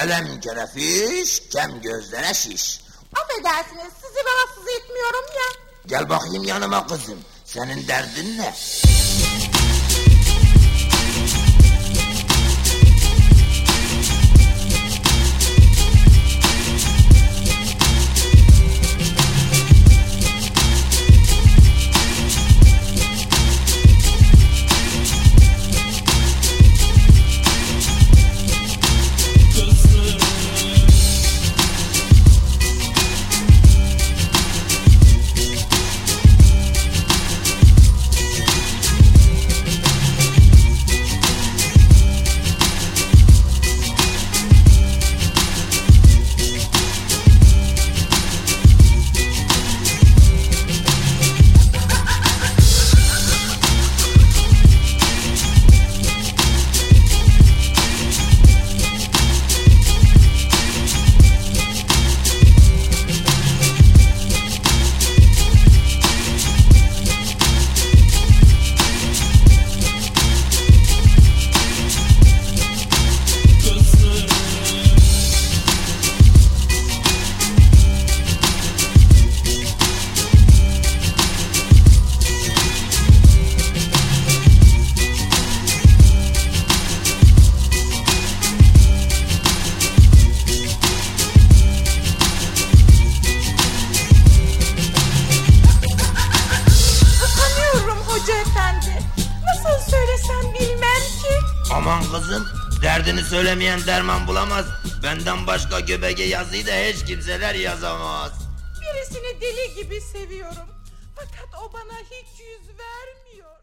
Elem kerefiş, kem gözlere şiş. Affedersiniz sizi rahatsız etmiyorum ya. Gel bakayım yanıma kızım. Senin derdin ne? Söylemeyen derman bulamaz. Benden başka göbege yazıyı da hiç kimseler yazamaz. Birisini deli gibi seviyorum. Fakat o bana hiç yüz vermiyor.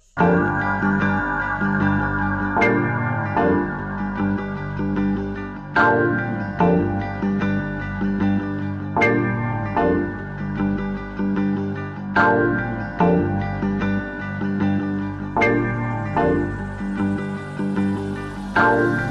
Şaşarmış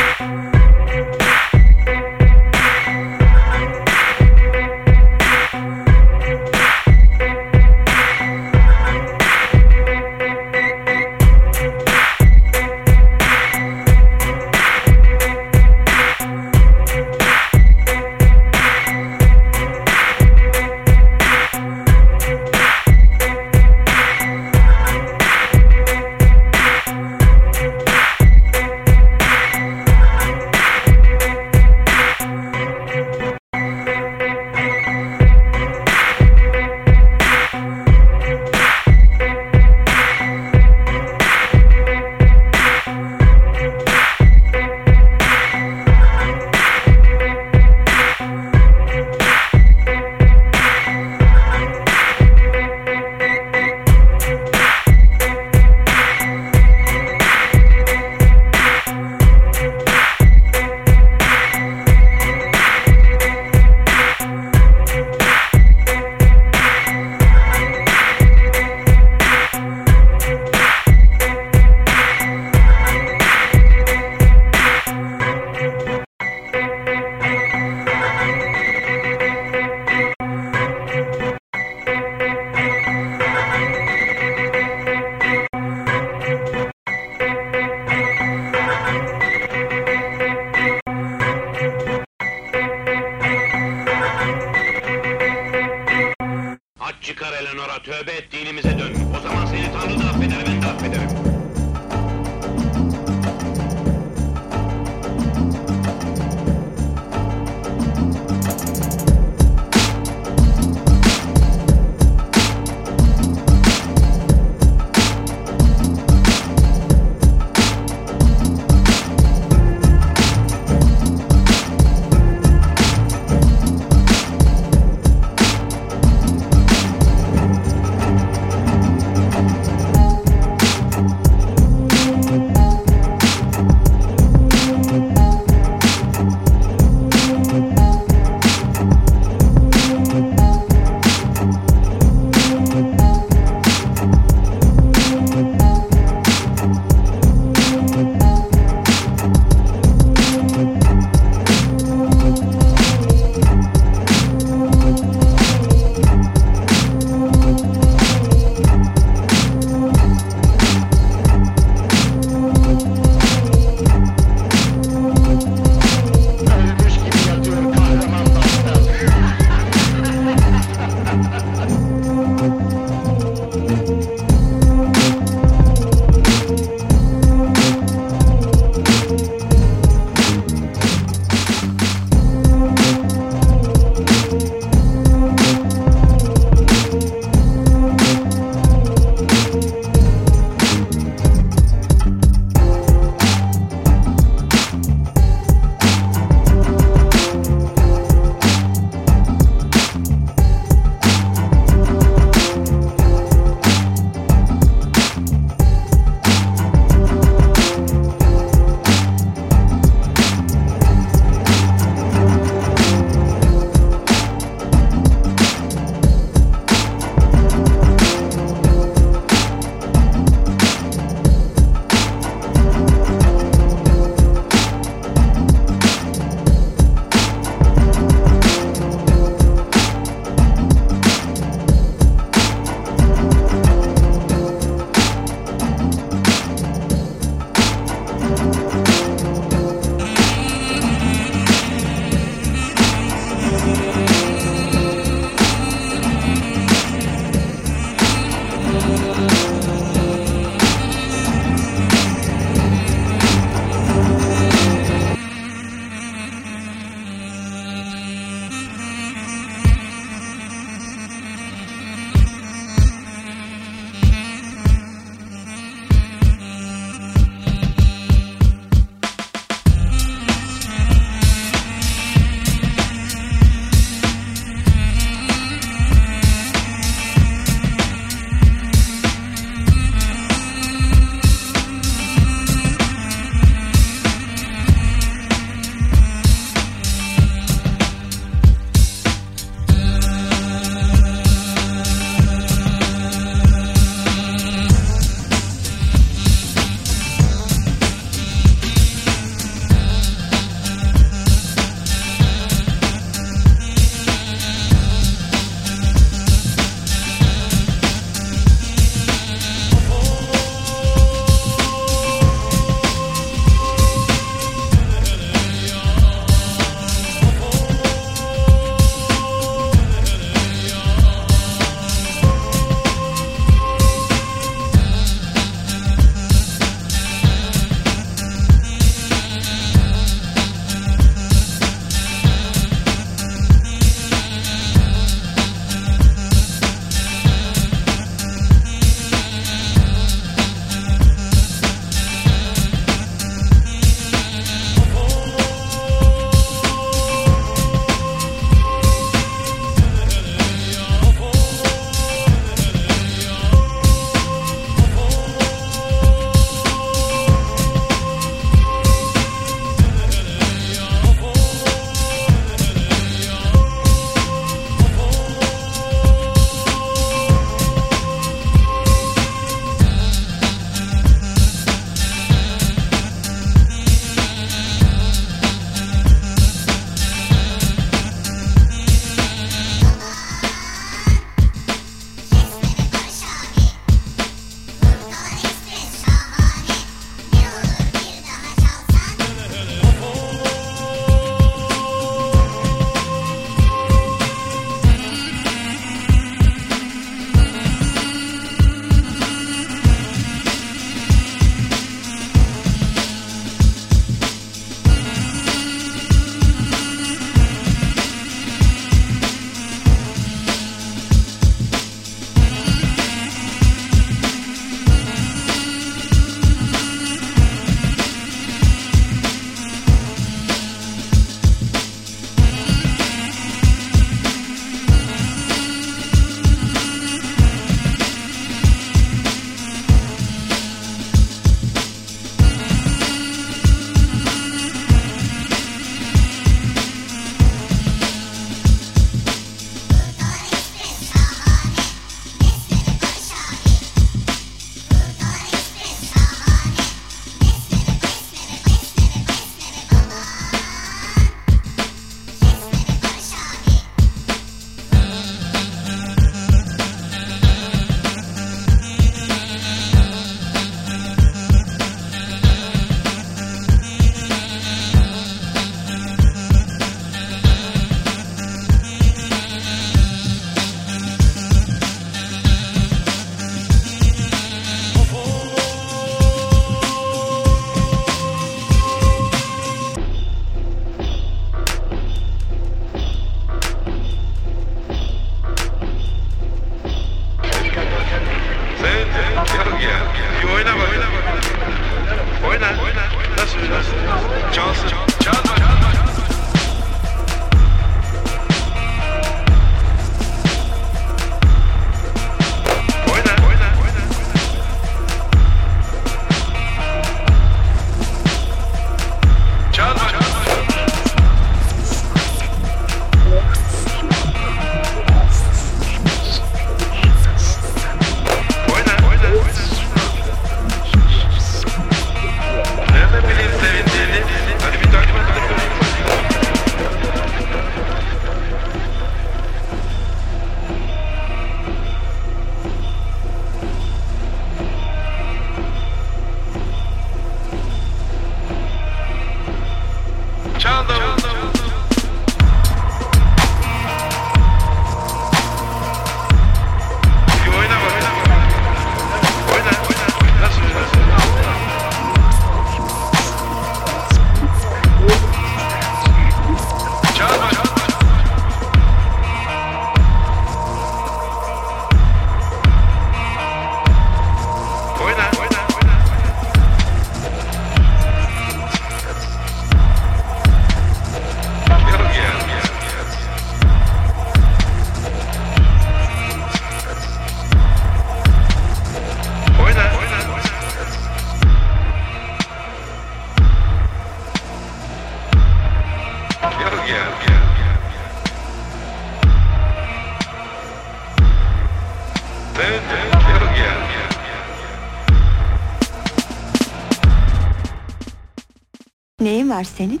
var senin?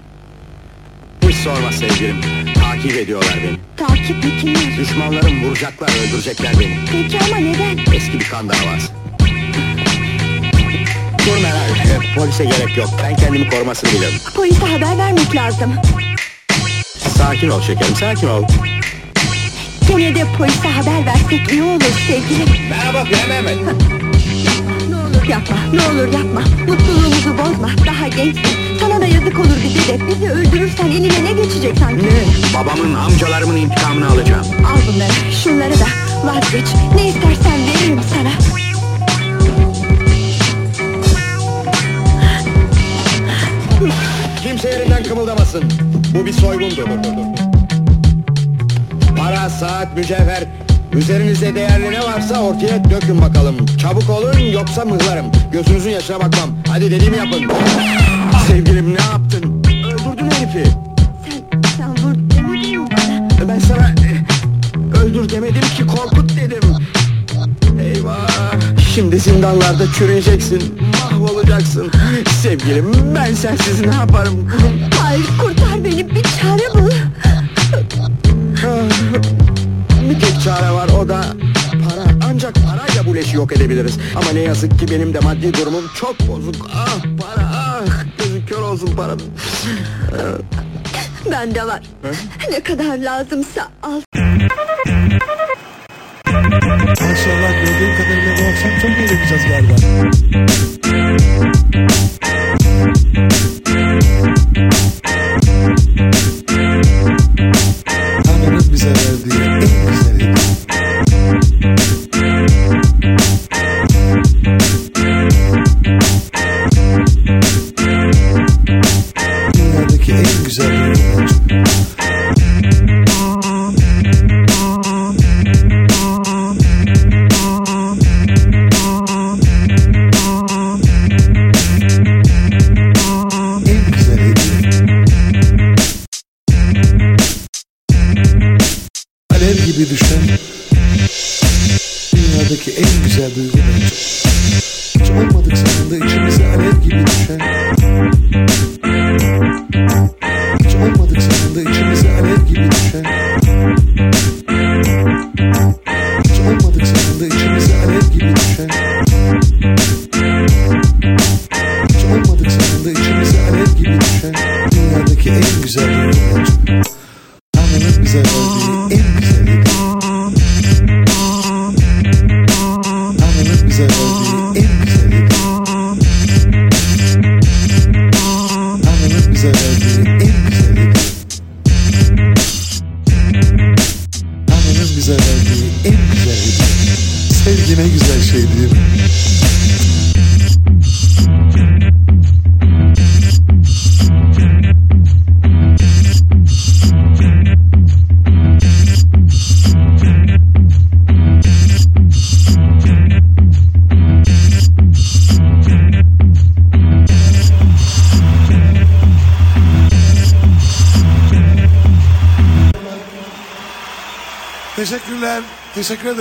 Hiç sorma sevgilim. Takip ediyorlar beni. Takip mi kimler? Düşmanlarım vuracaklar, öldürecekler beni. Peki ama neden? Eski bir kan davası. Dur Meral, e, polise gerek yok. Ben kendimi korumasını bilirim. Polise haber vermek lazım. Sakin ol şekerim, sakin ol. Gene de polise haber versek iyi olur sevgilim. Merhaba Mehmet. Yapma, ne olur yapma. Mutluluğumuzu bozma, daha gençsin. Sana da yazık olur bize de. Bizi öldürürsen eline ne geçecek sanki? Ne? Babamın, amcalarımın intikamını alacağım. Al bunları, şunları da vazgeç. Ne istersen veririm sana. Kimse yerinden kımıldamasın. Bu bir soygundur. Para, saat, mücevher. Üzerinizde değerli ne varsa ortaya dökün bakalım. Çabuk olun yoksa mıhlarım. Gözünüzün yaşına bakmam. Hadi dediğimi yapın. Sevgilim ne yaptın? Öldürdün herifi. Sen, sen vur demedin mi bana? Ben sana e, öldür demedim ki korkut dedim. Eyvah. Şimdi zindanlarda çürüyeceksin. Mahvolacaksın. Sevgilim ben sensiz ne yaparım? Hayır kurtar beni bir çare bul. Tek çare var o da para. Ancak parayla bu leşi yok edebiliriz. Ama ne yazık ki benim de maddi durumum çok bozuk. Ah para ah. Gözü kör olsun paranın. Bende var. Ne kadar lazımsa al. Maşallah gördüğüm kadarıyla bu akşam çok eğleneceğiz galiba.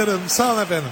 Ederim. Sağ olun efendim.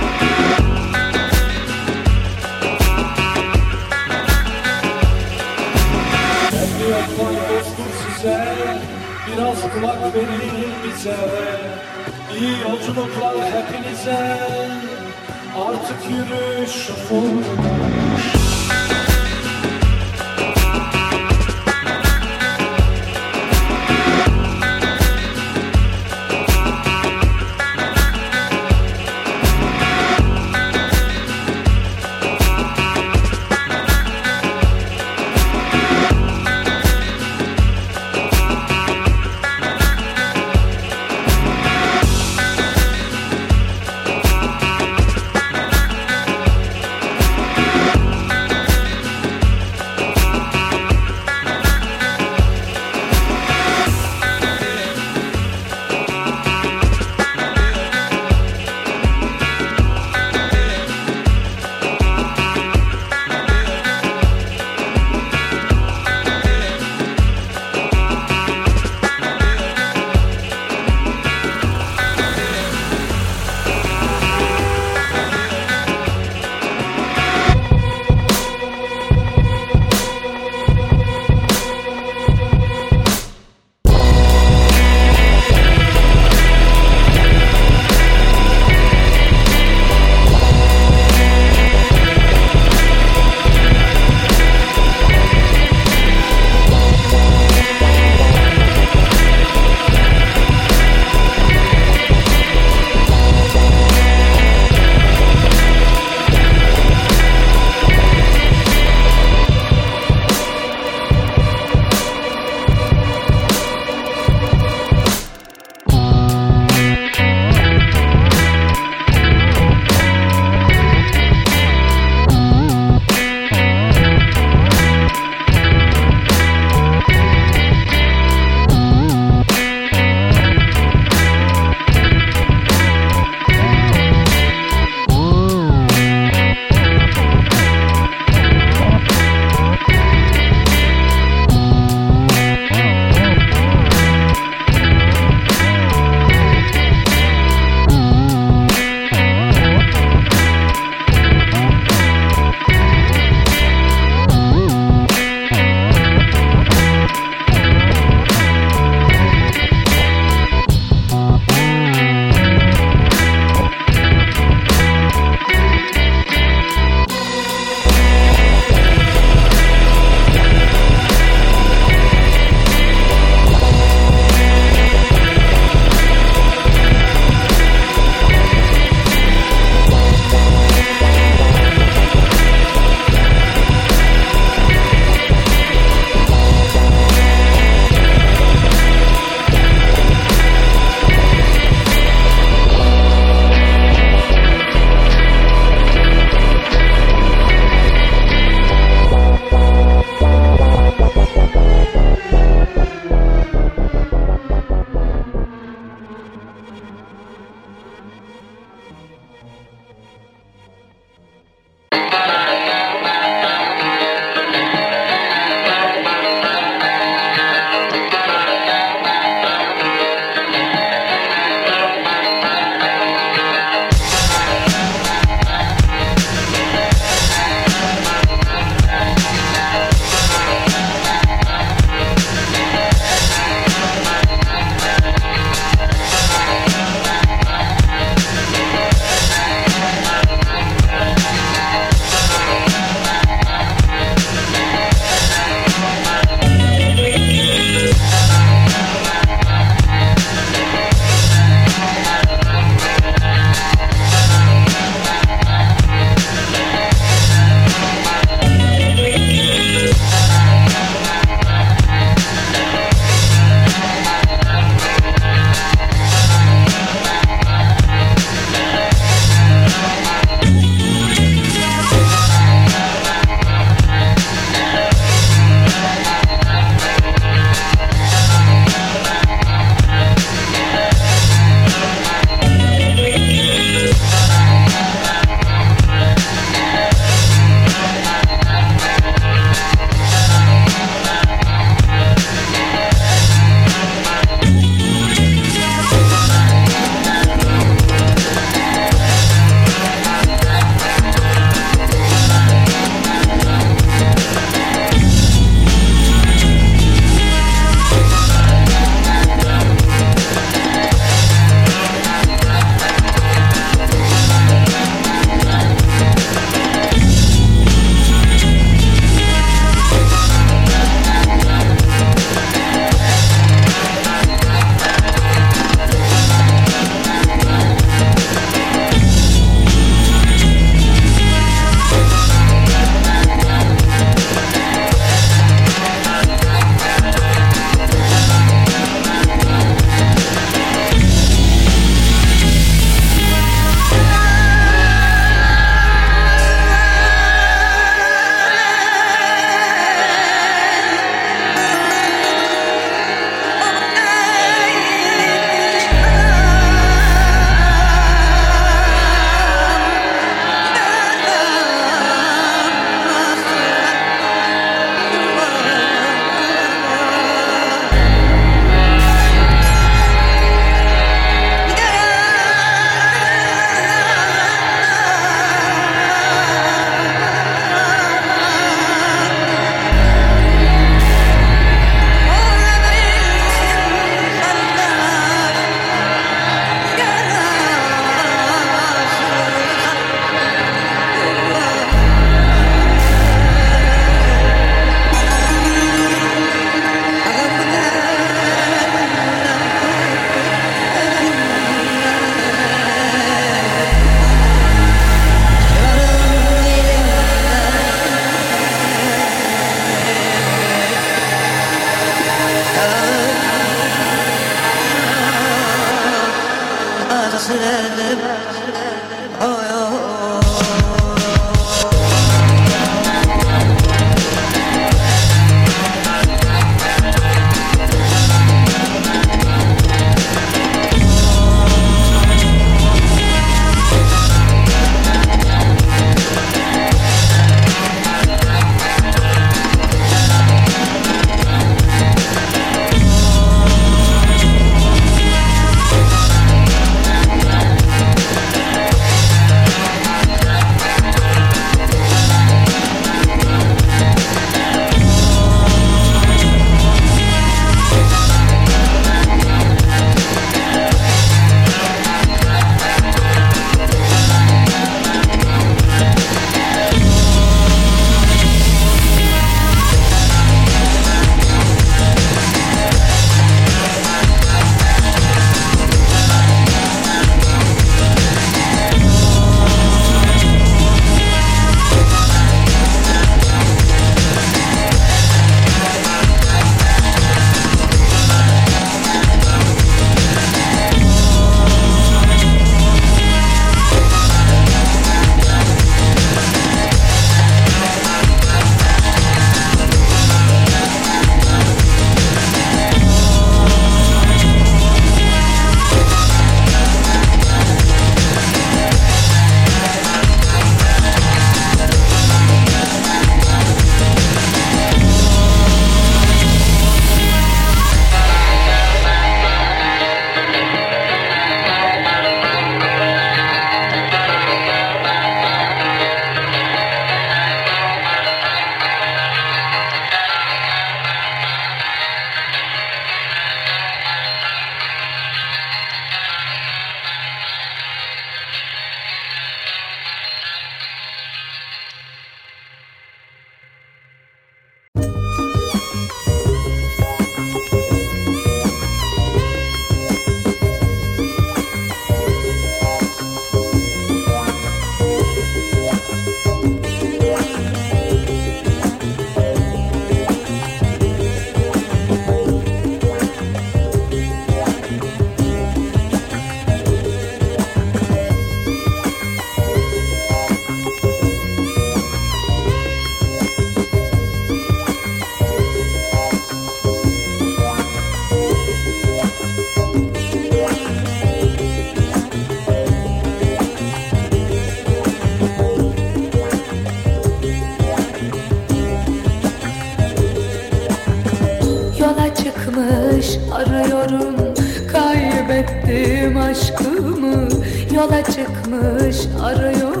yola çıkmış arıyor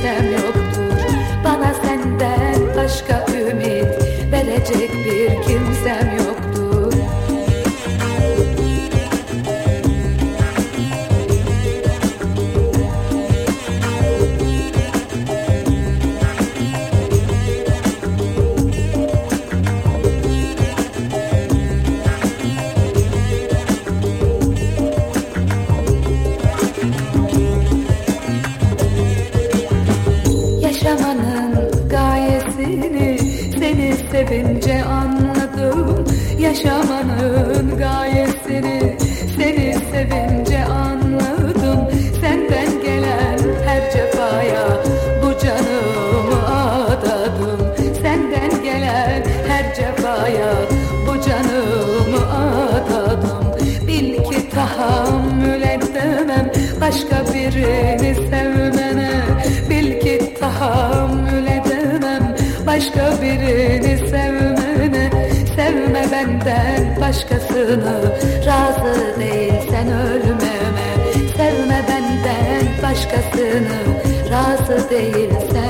stab your ömrünü Razı değilsen ölmeme. Sevme benden başkasını Razı değilsen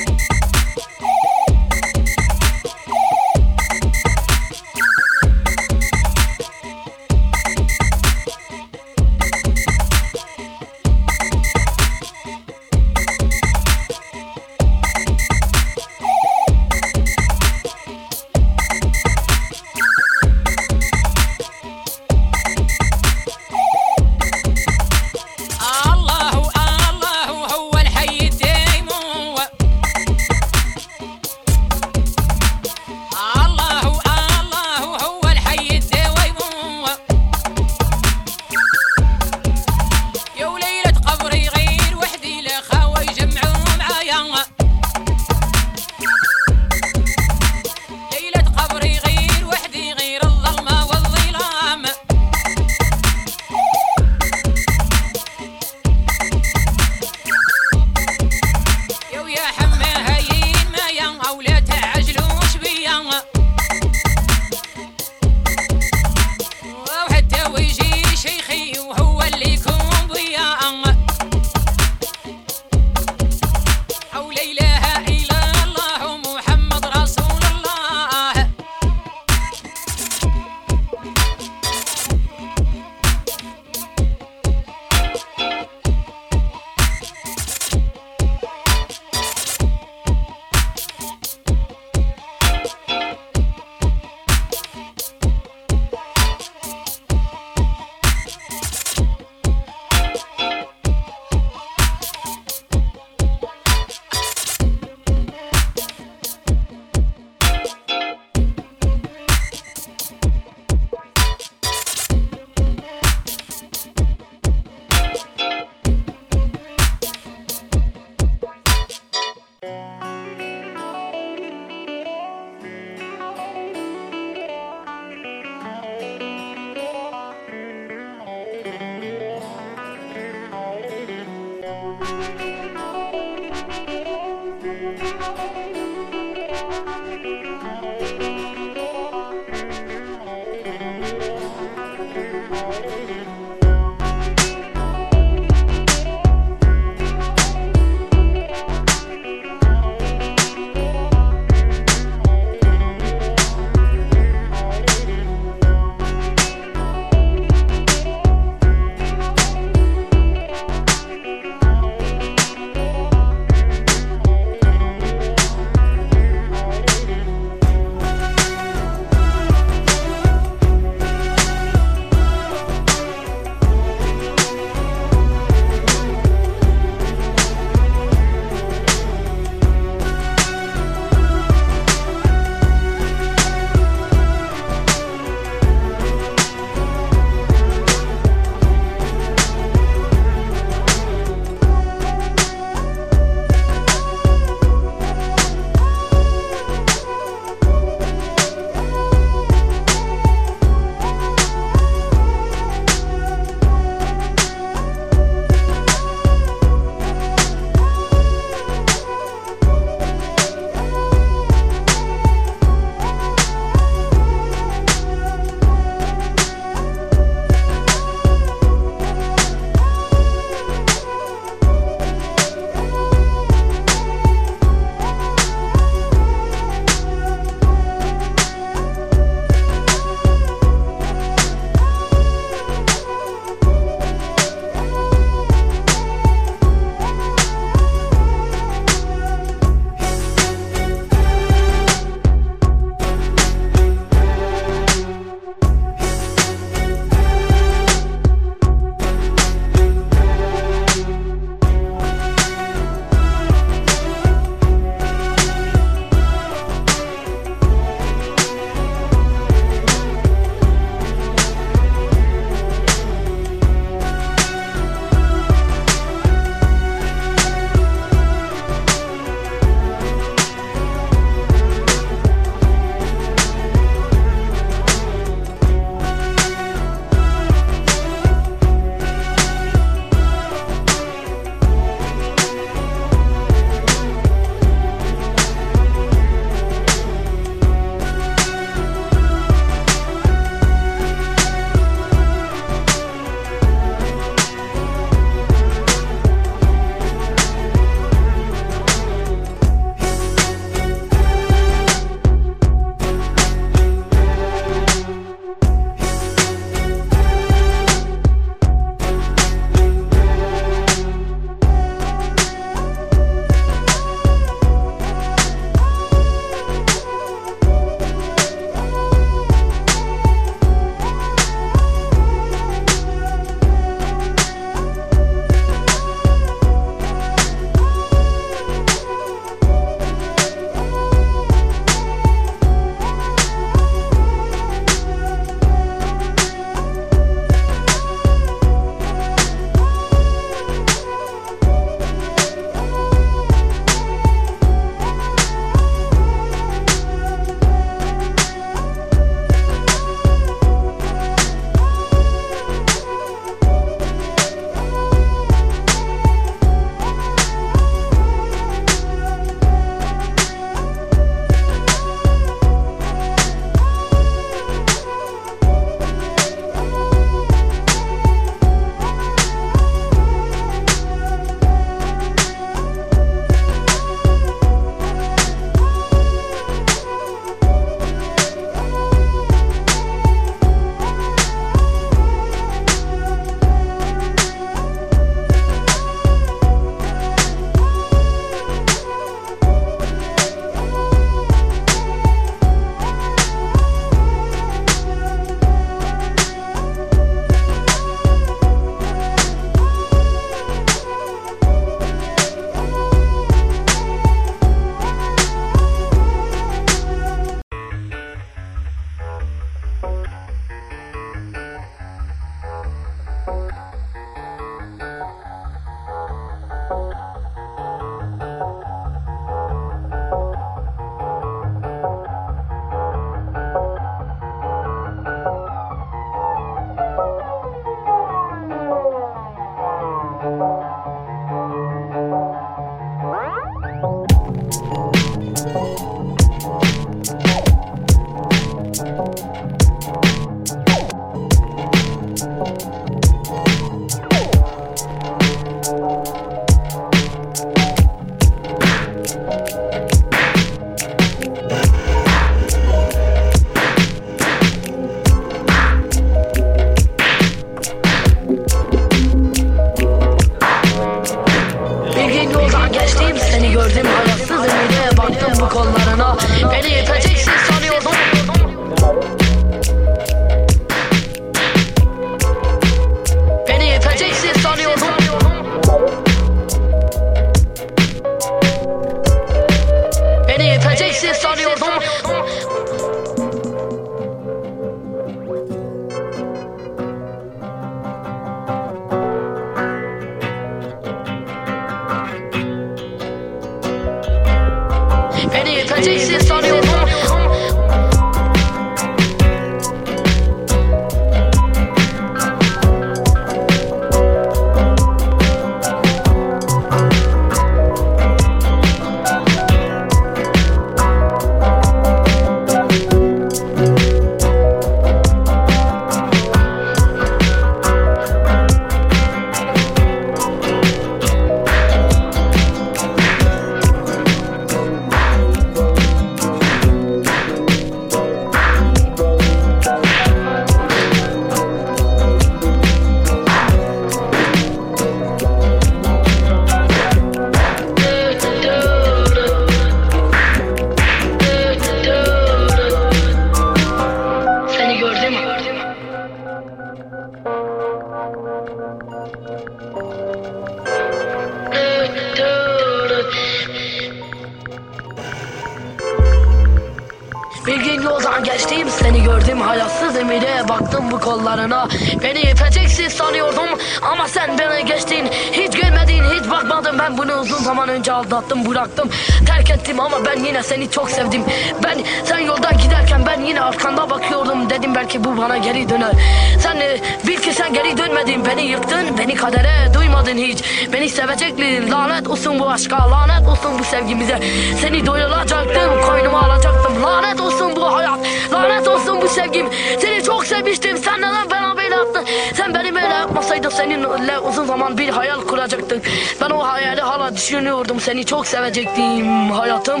beni yıktın Beni kadere duymadın hiç. Beni sevecektin lanet olsun bu aşka lanet olsun bu sevgimize. Seni doyuracaktım koynuma alacaktım lanet olsun bu hayat Lanet olsun bu sevgim. Seni çok sevmiştim sen neden bana böyle yaptın? Sen beni böyle yapmasaydın seninle uzun zaman bir hayal kuracaktık Ben o hayali hala düşünüyordum seni çok sevecektim hayatım.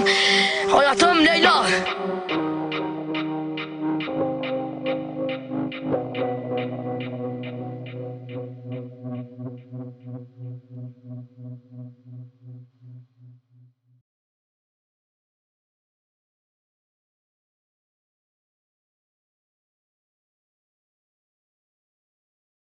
Hayatım Leyla